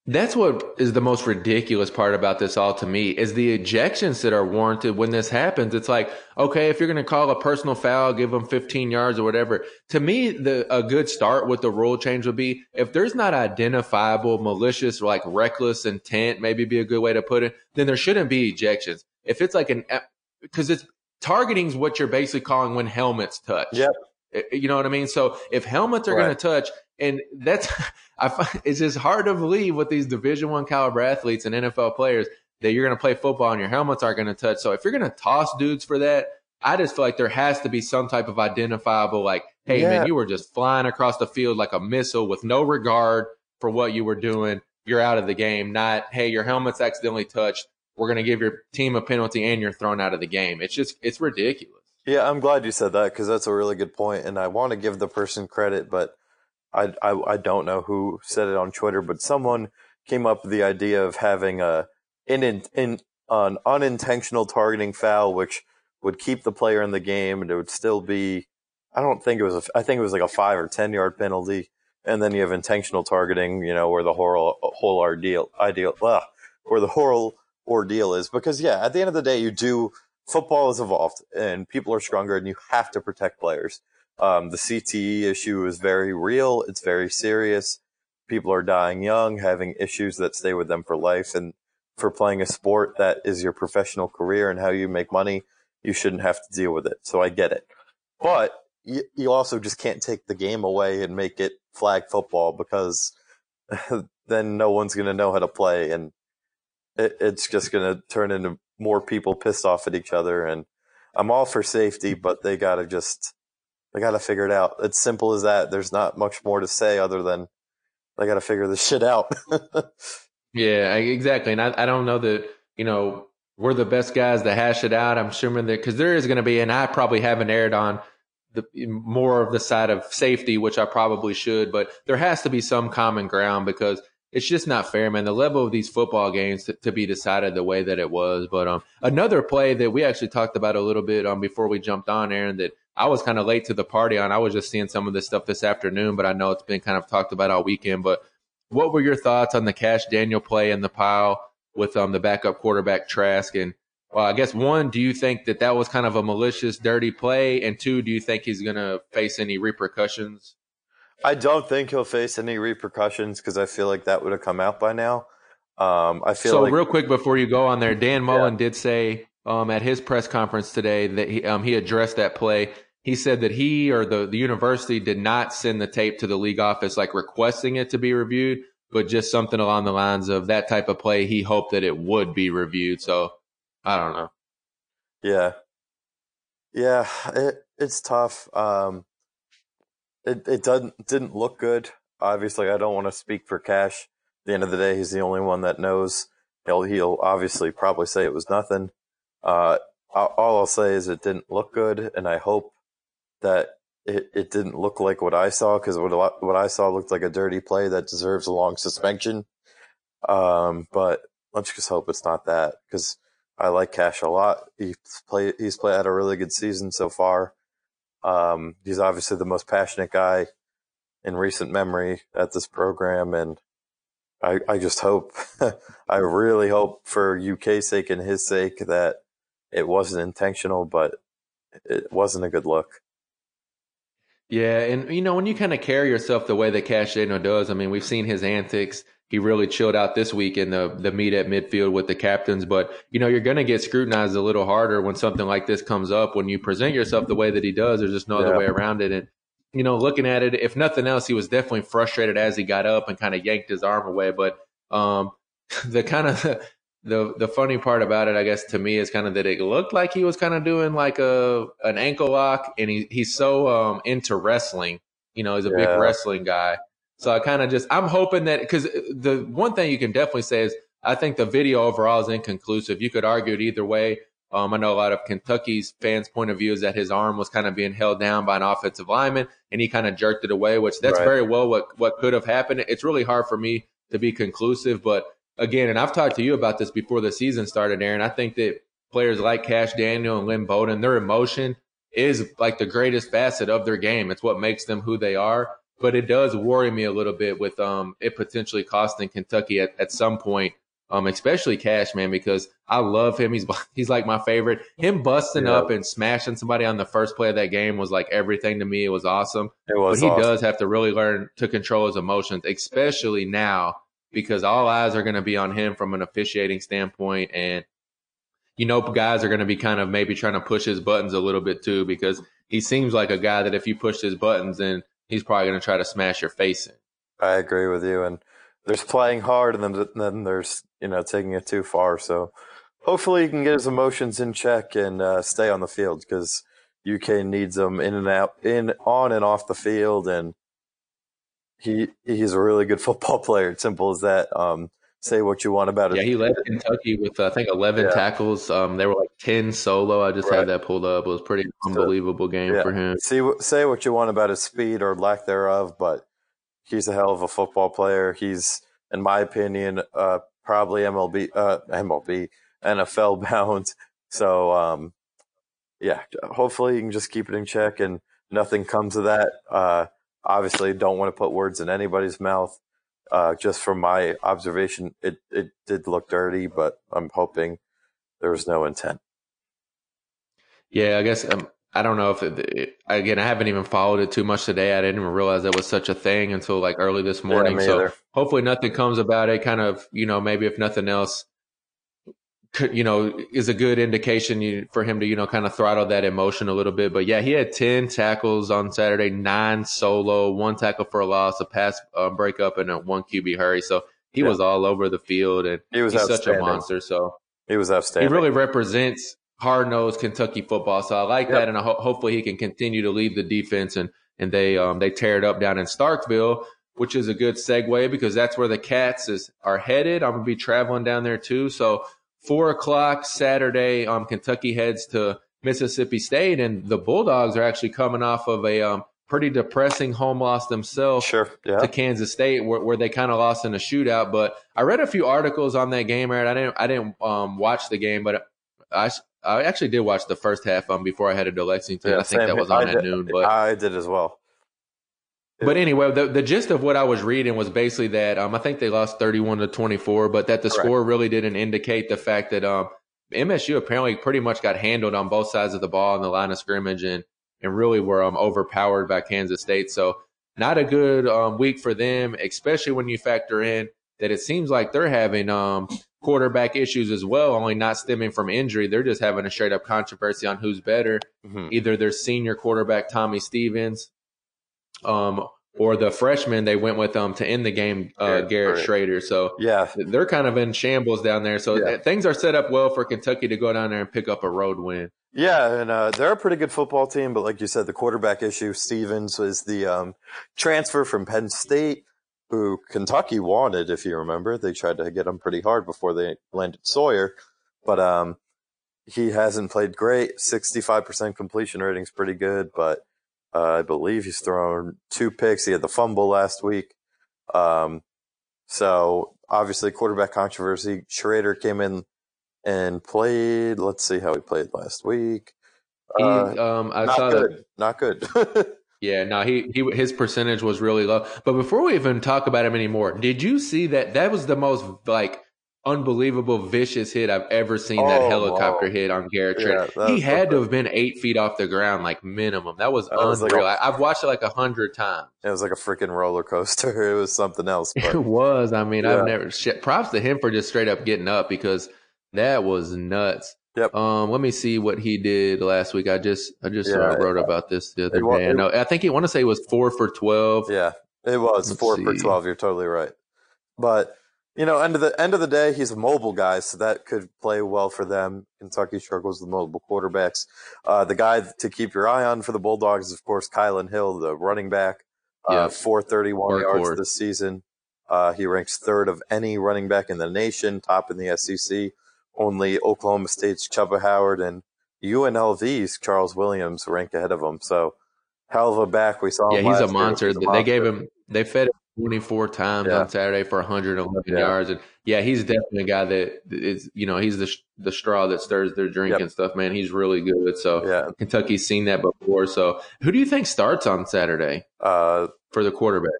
That's what is the most ridiculous part about this all to me is the ejections that are warranted when this happens. It's like, okay, if you're going to call a personal foul, give them 15 yards or whatever. To me, the, a good start with the rule change would be if there's not identifiable malicious or like reckless intent, maybe be a good way to put it, then there shouldn't be ejections. If it's like an, because it's targeting is what you're basically calling when helmets touch. Yep. You know what I mean? So if helmets are right. going to touch, and that's I find it's just hard to believe with these Division One caliber athletes and NFL players that you're going to play football and your helmets aren't going to touch. So if you're going to toss dudes for that, I just feel like there has to be some type of identifiable like hey yeah. man, you were just flying across the field like a missile with no regard for what you were doing. You're out of the game. Not hey, your helmet's accidentally touched. We're going to give your team a penalty and you're thrown out of the game. It's just it's ridiculous. Yeah, I'm glad you said that because that's a really good point, and I want to give the person credit, but I, I I don't know who said it on Twitter, but someone came up with the idea of having a in, in an unintentional targeting foul, which would keep the player in the game, and it would still be. I don't think it was. A, I think it was like a five or ten yard penalty, and then you have intentional targeting. You know where the whole whole ordeal ideal ugh, where the whole ordeal is because yeah, at the end of the day, you do football has evolved and people are stronger and you have to protect players. Um, the CTE issue is very real. It's very serious. People are dying young, having issues that stay with them for life. And for playing a sport that is your professional career and how you make money, you shouldn't have to deal with it. So I get it. But you, you also just can't take the game away and make it flag football because then no one's going to know how to play. And it, it's just going to turn into more people pissed off at each other. And I'm all for safety, mm-hmm. but they got to just, they got to figure it out. It's simple as that. There's not much more to say other than they got to figure this shit out. yeah, exactly. And I, I don't know that, you know, we're the best guys to hash it out. I'm assuming that because there is going to be, and I probably haven't aired on the more of the side of safety, which I probably should, but there has to be some common ground because it's just not fair, man. The level of these football games to, to, be decided the way that it was. But um, another play that we actually talked about a little bit um before we jumped on, Aaron, that I was kind of late to the party on. I was just seeing some of this stuff this afternoon, but I know it's been kind of talked about all weekend. But what were your thoughts on the Kash Daniel play in the pile with um the backup quarterback Trask? And well, I guess one, do you think that that was kind of a malicious, dirty play? And two, do you think he's going to face any repercussions? I don't think he'll face any repercussions because I feel like that would have come out by now. Um, I feel so. Like, real quick before you go on there, Dan Mullen yeah. did say um, at his press conference today that he um, he addressed that play. He said that he or the the university did not send the tape to the league office like requesting it to be reviewed, but just something along the lines of that type of play. He hoped that it would be reviewed. So I don't know. Yeah, yeah, it, it's tough. Um, it it doesn't didn't look good. Obviously, I don't want to speak for Kash. At the end of the day, he's the only one that knows. He'll he'll obviously probably say it was nothing. Uh, all I'll say is it didn't look good, and I hope that it, it didn't look like what I saw because what what I saw looked like a dirty play that deserves a long suspension. Um, but let's just hope it's not that because I like Kash a lot. He's play he's played had a really good season so far. Um, he's obviously the most passionate guy in recent memory at this program, and I, I just hope, I really hope for UK's sake and his sake that it wasn't intentional, but it wasn't a good look. Yeah, and you know when you kind of carry yourself the way that Kash Daniel does, I mean, we've seen his antics he really chilled out this week in the the meet at midfield with the captains. But you know, you're going to get scrutinized a little harder when something like this comes up. When you present yourself the way that he does, there's just no yeah. other way around it. And you know, looking at it, if nothing else, he was definitely frustrated as he got up and kind of yanked his arm away. But um, the kind of the the funny part about it, I guess, to me is kind of that it looked like he was kind of doing like a an ankle lock, and he he's so um, into wrestling. You know, he's a yeah. big wrestling guy so I kind of just, I'm hoping that, because the one thing you can definitely say is I think the video overall is inconclusive. You could argue it either way. Um, I know a lot of Kentucky's fans' point of view is that his arm was kind of being held down by an offensive lineman and he kind of jerked it away, which that's right. very well what, what could have happened. It's really hard for me to be conclusive. But again, and I've talked to you about this before the season started, Aaron. I think that players like Kash Daniel and Lynn Bowden, their emotion is like the greatest facet of their game. It's what makes them who they are but it does worry me a little bit with um it potentially costing Kentucky at, at some point. Um, especially Kash man, because I love him. He's he's like my favorite. Him busting yeah. up and smashing somebody on the first play of that game was like everything to me. It was awesome. It was. But he does have to really learn to control his emotions, especially now because all eyes are going to be on him from an officiating standpoint, and you know, guys are going to be kind of maybe trying to push his buttons a little bit too because he seems like a guy that if you push his buttons, then he's probably going to try to smash your face in. I agree with you. And there's playing hard, and then then there's you know taking it too far. So hopefully he can get his emotions in check and uh, stay on the field because UK needs him in and out, in on and off the field, and he he's a really good football player. Simple as that. Um, say what you want about it. Yeah, he led Kentucky with I think eleven yeah. tackles. Um, they were like ten solo. I just right. had that pulled up. It was pretty unbelievable game yeah. for him. See, say what you want about his speed or lack thereof, but he's a hell of a football player. He's, in my opinion, uh, probably MLB, uh, MLB, NFL bound. So, um, yeah, hopefully you can just keep it in check and nothing comes of that. Uh, obviously, don't want to put words in anybody's mouth. Uh, just from my observation, it, it did look dirty, but I'm hoping there was no intent. Yeah, I guess um, I don't know if it, again I haven't even followed it too much today. I didn't even realize that was such a thing until like early this morning. Yeah, so either. hopefully nothing comes about it. Kind of you know maybe if nothing else, you know, is a good indication for him to, you know, kind of throttle that emotion a little bit. But yeah, he had 10 tackles on Saturday, nine solo, one tackle for a loss, a pass uh, breakup, and a one QB hurry. So he yeah. was all over the field and he was he's such a monster. So he was outstanding. He really represents hard nosed Kentucky football. So I like yep. that. And I ho- hopefully he can continue to lead the defense and, and they, um, they tear it up down in Starkville, which is a good segue because that's where the Cats is, are headed. I'm going to be traveling down there too. So, four o'clock Saturday, um, Kentucky heads to Mississippi State, and the Bulldogs are actually coming off of a um, pretty depressing home loss themselves sure, yeah. to Kansas State, where, where they kind of lost in a shootout. But I read a few articles on that game, Aaron. I didn't, I didn't um, watch the game, but I, I actually did watch the first half um, before I headed to Lexington. Yeah, I think that was on I at did, noon. But I did as well. But anyway, the, the gist of what I was reading was basically that um, I think they lost 31 to 24, but that the Correct. score really didn't indicate the fact that um, MSU apparently pretty much got handled on both sides of the ball in the line of scrimmage and, and really were um, overpowered by Kansas State. So not a good um, week for them, especially when you factor in that it seems like they're having um, quarterback issues as well, only not stemming from injury. They're just having a straight up controversy on who's better. Mm-hmm. Either their senior quarterback, Tommy Stevens, um, or the freshman they went with um to end the game, uh, Garrett right. Shrader. So yeah, they're kind of in shambles down there. So yeah. things are set up well for Kentucky to go down there and pick up a road win. Yeah, and uh, they're a pretty good football team, but like you said, the quarterback issue. Stevens was the um, transfer from Penn State, who Kentucky wanted. If you remember, they tried to get him pretty hard before they landed Sawyer, but um, he hasn't played great. Sixty-five percent completion rating is pretty good, but uh, I believe he's thrown two picks. He had the fumble last week. Um, so obviously quarterback controversy. Shrader came in and played. Let's see how he played last week. He, uh, um, I not saw good. That, not good. yeah, no, he, he his percentage was really low. But before we even talk about him anymore, did you see that that was the most like unbelievable vicious hit I've ever seen oh, that helicopter wow. hit on Garrett Trent. Yeah, he had to have been eight feet off the ground, like minimum. That was that unreal. like a, I've watched it like a hundred times. It was like a freaking roller coaster. It was something else. But, it was. I mean, yeah. I've never. Props to him for just straight up getting up because that was nuts. Yep. Um, let me see what he did last week. I just I just yeah, uh, wrote about this the other day. I, know, I think he want to say it was four for twelve. Yeah, it was Let's four see. for twelve. You're totally right. But you know, end of the end of the day, he's a mobile guy, so that could play well for them. Kentucky struggles with mobile quarterbacks. Uh, the guy to keep your eye on for the Bulldogs is, of course, Kylan Hill, the running back. Uh, 431 yards this season. Uh, he ranks third of any running back in the nation, top in the SEC. Only Oklahoma State's Chuba Hubbard and UNLV's Charles Williams rank ahead of him. So, hell of a back. We saw. Yeah, he's a monster. He's a monster. They gave him. They fed 24 times yeah. on Saturday for 111 yeah. yards. And yeah, he's definitely a guy that is, you know, he's the the straw that stirs their drink yep. and stuff, man. He's really good. So yeah. Kentucky's seen that before. So who do you think starts on Saturday uh, for the quarterback?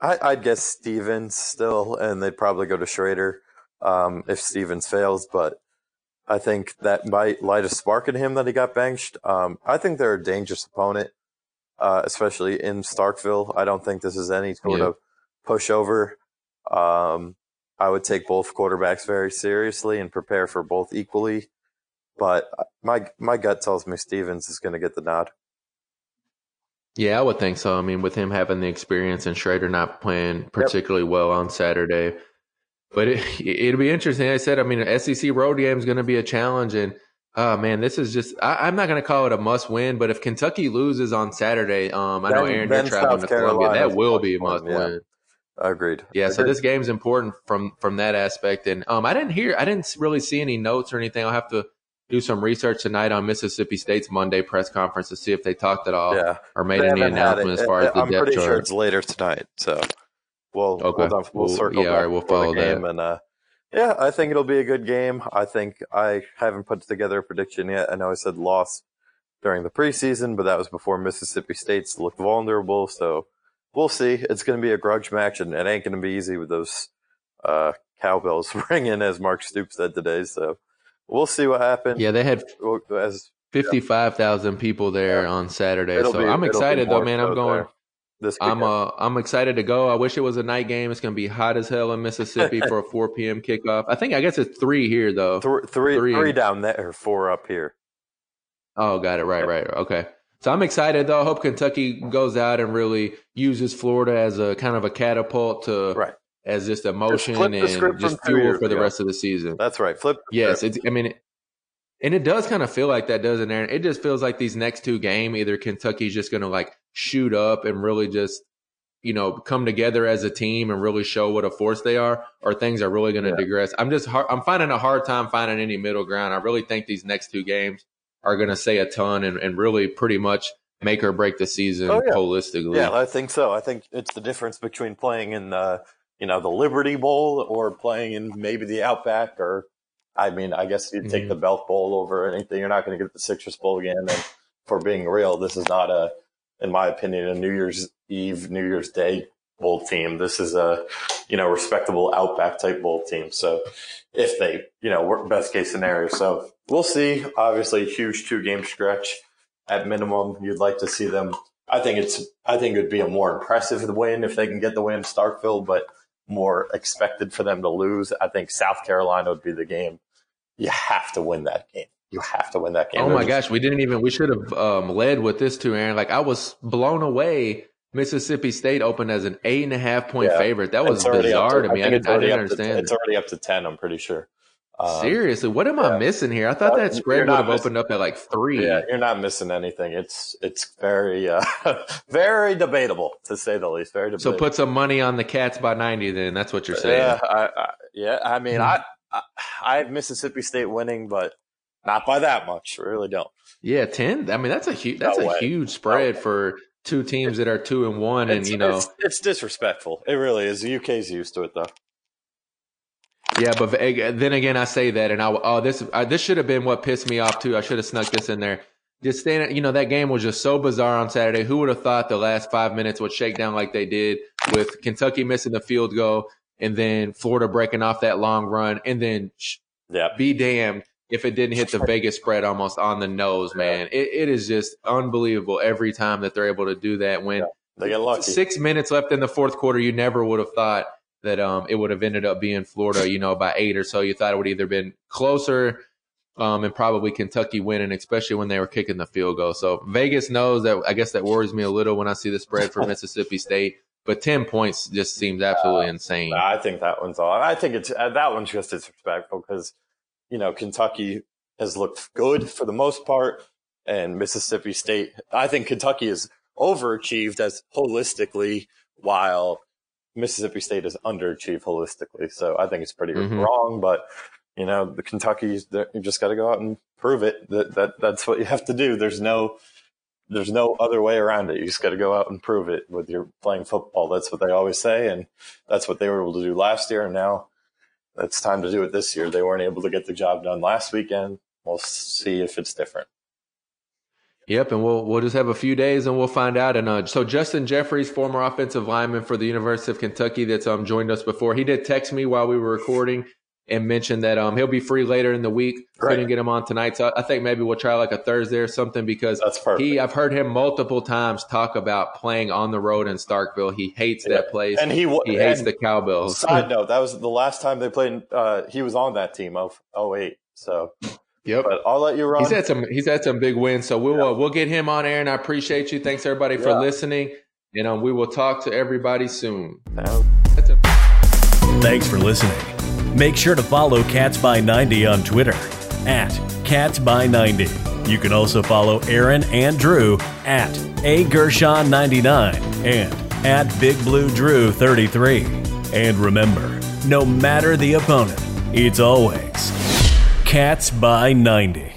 I, would guess Stevens still, and they'd probably go to Shrader um, if Stevens fails. But I think that might light a spark in him that he got benched. Um, I think they're a dangerous opponent. Uh, especially in Starkville. I don't think this is any sort yeah. of pushover. Um, I would take both quarterbacks very seriously and prepare for both equally. But my my gut tells me Stevens is going to get the nod. Yeah, I would think so. I mean, with him having the experience and Shrader not playing particularly yep. well on Saturday, but it, it'll be interesting. I said, I mean, SEC road game is going to be a challenge, and Oh man, this is just I, am not gonna call it a must win, but if Kentucky loses on Saturday, um I know Aaron you're traveling to Columbia, that will be a must yeah. Agreed. Yeah, Agreed. so this game's important from from that aspect. And um I didn't hear I didn't really see any notes or anything. I'll have to do some research tonight on Mississippi State's Monday press conference to see if they talked at all yeah. or made any announcement as far as the I'm depth pretty chart. sure it's later tonight. So we'll okay. we'll, we'll, circle yeah, back right, we'll follow the game that. and uh yeah, I think it'll be a good game. I think I haven't put together a prediction yet. I know I said loss during the preseason, but that was before Mississippi State's looked vulnerable. So we'll see. It's going to be a grudge match, and it ain't going to be easy with those uh, cowbells ringing, as Mark Stoops said today. So we'll see what happens. Yeah, they had as fifty-five thousand yeah. people there yeah. on Saturday. It'll so be, I'm excited though, man. I'm going. This I'm uh I'm excited to go. I wish it was a night game. It's going to be hot as hell in Mississippi for a 4 p.m. kickoff. I think I guess it's three here though. Th- three, three, three down there, four up here. Oh, got it. Right, right. Okay. So I'm excited though. I hope Kentucky goes out and really uses Florida as a kind of a catapult to right. as just emotion just and just fuel for the rest of the season. That's right. Flip. Yes, it's. I mean, and it does kind of feel like that, doesn't it? It just feels like these next two game, either Kentucky's just going to like shoot up and really just, you know, come together as a team and really show what a force they are, or things are really going to yeah. digress. I'm just, hard, I'm finding a hard time finding any middle ground. I really think these next two games are going to say a ton and, and really pretty much make or break the season oh, yeah. holistically. Yeah, I think so. I think it's the difference between playing in the, you know, the Liberty Bowl or playing in maybe the Outback or I mean, I guess you'd take mm-hmm. the Belk Bowl over anything. You're not going to get the Citrus Bowl again. And for being real, this is not a, in my opinion, a New Year's Eve, New Year's Day bowl team. This is a, you know, respectable Outback type bowl team. So if they, you know, work best case scenario. So we'll see. Obviously, huge two game stretch at minimum. You'd like to see them. I think it's, I think it would be a more impressive win if they can get the win in Starkville, but more expected for them to lose. I think South Carolina would be the game you have to win that game. You have to win that game. Oh my gosh, we didn't even. We should have um, led with this too, Aaron. Like I was blown away. Mississippi State opened as an eight and a half point yeah. favorite. That was bizarre to, to, me. I, I, didn't, I didn't understand. To, it's already up to ten. I'm pretty sure. Um, Seriously, what am yeah. I missing here? I thought that spread would have missing, opened up at like three. Yeah, you're not missing anything. It's it's very uh, very debatable to say the least. Very debatable. So put some money on the Cats by ninety. Then that's what you're saying. Yeah, I, I yeah. I mean, mm-hmm. I I have Mississippi State winning, but not by that much. I really don't. Yeah, ten. I mean, that's a huge. That's no a huge spread no for two teams that are two and one, and you know, it's, it's, disrespectful. It really is. The UK's used to it though. Yeah, but then again, I say that, and I oh this uh, this should have been what pissed me off too. I should have snuck this in there. Just standing, you know, that game was just so bizarre on Saturday. Who would have thought the last five minutes would shake down like they did with Kentucky missing the field goal and then Florida breaking off that long run, and then sh- yeah. be damned if it didn't hit the Vegas spread almost on the nose, man. It, it is just unbelievable every time that they're able to do that. When yeah, they get lucky. Six minutes left in the fourth quarter, you never would have thought that um, it would have ended up being Florida, you know, by eight or so. You thought it would either been closer um, and probably Kentucky winning, especially when they were kicking the field goal. So Vegas knows that. I guess that worries me a little when I see the spread for Mississippi State. But ten points just seems absolutely uh, insane. I think that one's all. I think it's uh, that one's just disrespectful because you know Kentucky has looked good for the most part, and Mississippi State. I think Kentucky is overachieved as holistically, while Mississippi State is underachieved holistically. So I think it's pretty mm-hmm. wrong, but you know the Kentucky's you just got to go out and prove it that that that's what you have to do. There's no there's no other way around it. You just got to go out and prove it with your playing football. That's what they always say, and that's what they were able to do last year. And now it's time to do it this year. They weren't able to get the job done last weekend. We'll see if it's different. Yep, and we'll we'll just have a few days and we'll find out. And uh, so Justin Jeffries, former offensive lineman for the University of Kentucky, that's um joined us before. He did text me while we were recording and mentioned that um he'll be free later in the week. Right. Couldn't get him on tonight, so I think maybe we'll try like a Thursday or something because that's perfect. He I've heard him multiple times talk about playing on the road in Starkville. He hates yeah. that place, and he he hates the cowbells. Side note: that was the last time they played. Uh, he was on that team of 08. So. Yep. But I'll let you run. He's had some. He's had some big wins. So we'll yeah. uh, we'll get him on air, and I appreciate you. Thanks everybody for yeah. listening, and um, we will talk to everybody soon. Thanks for listening. Make sure to follow Cats by 90 on Twitter at Cats by 90. You can also follow Aaron and Drew at A Gershon99 and at Big Blue Drew 33. And remember, no matter the opponent, it's always Cats by 90.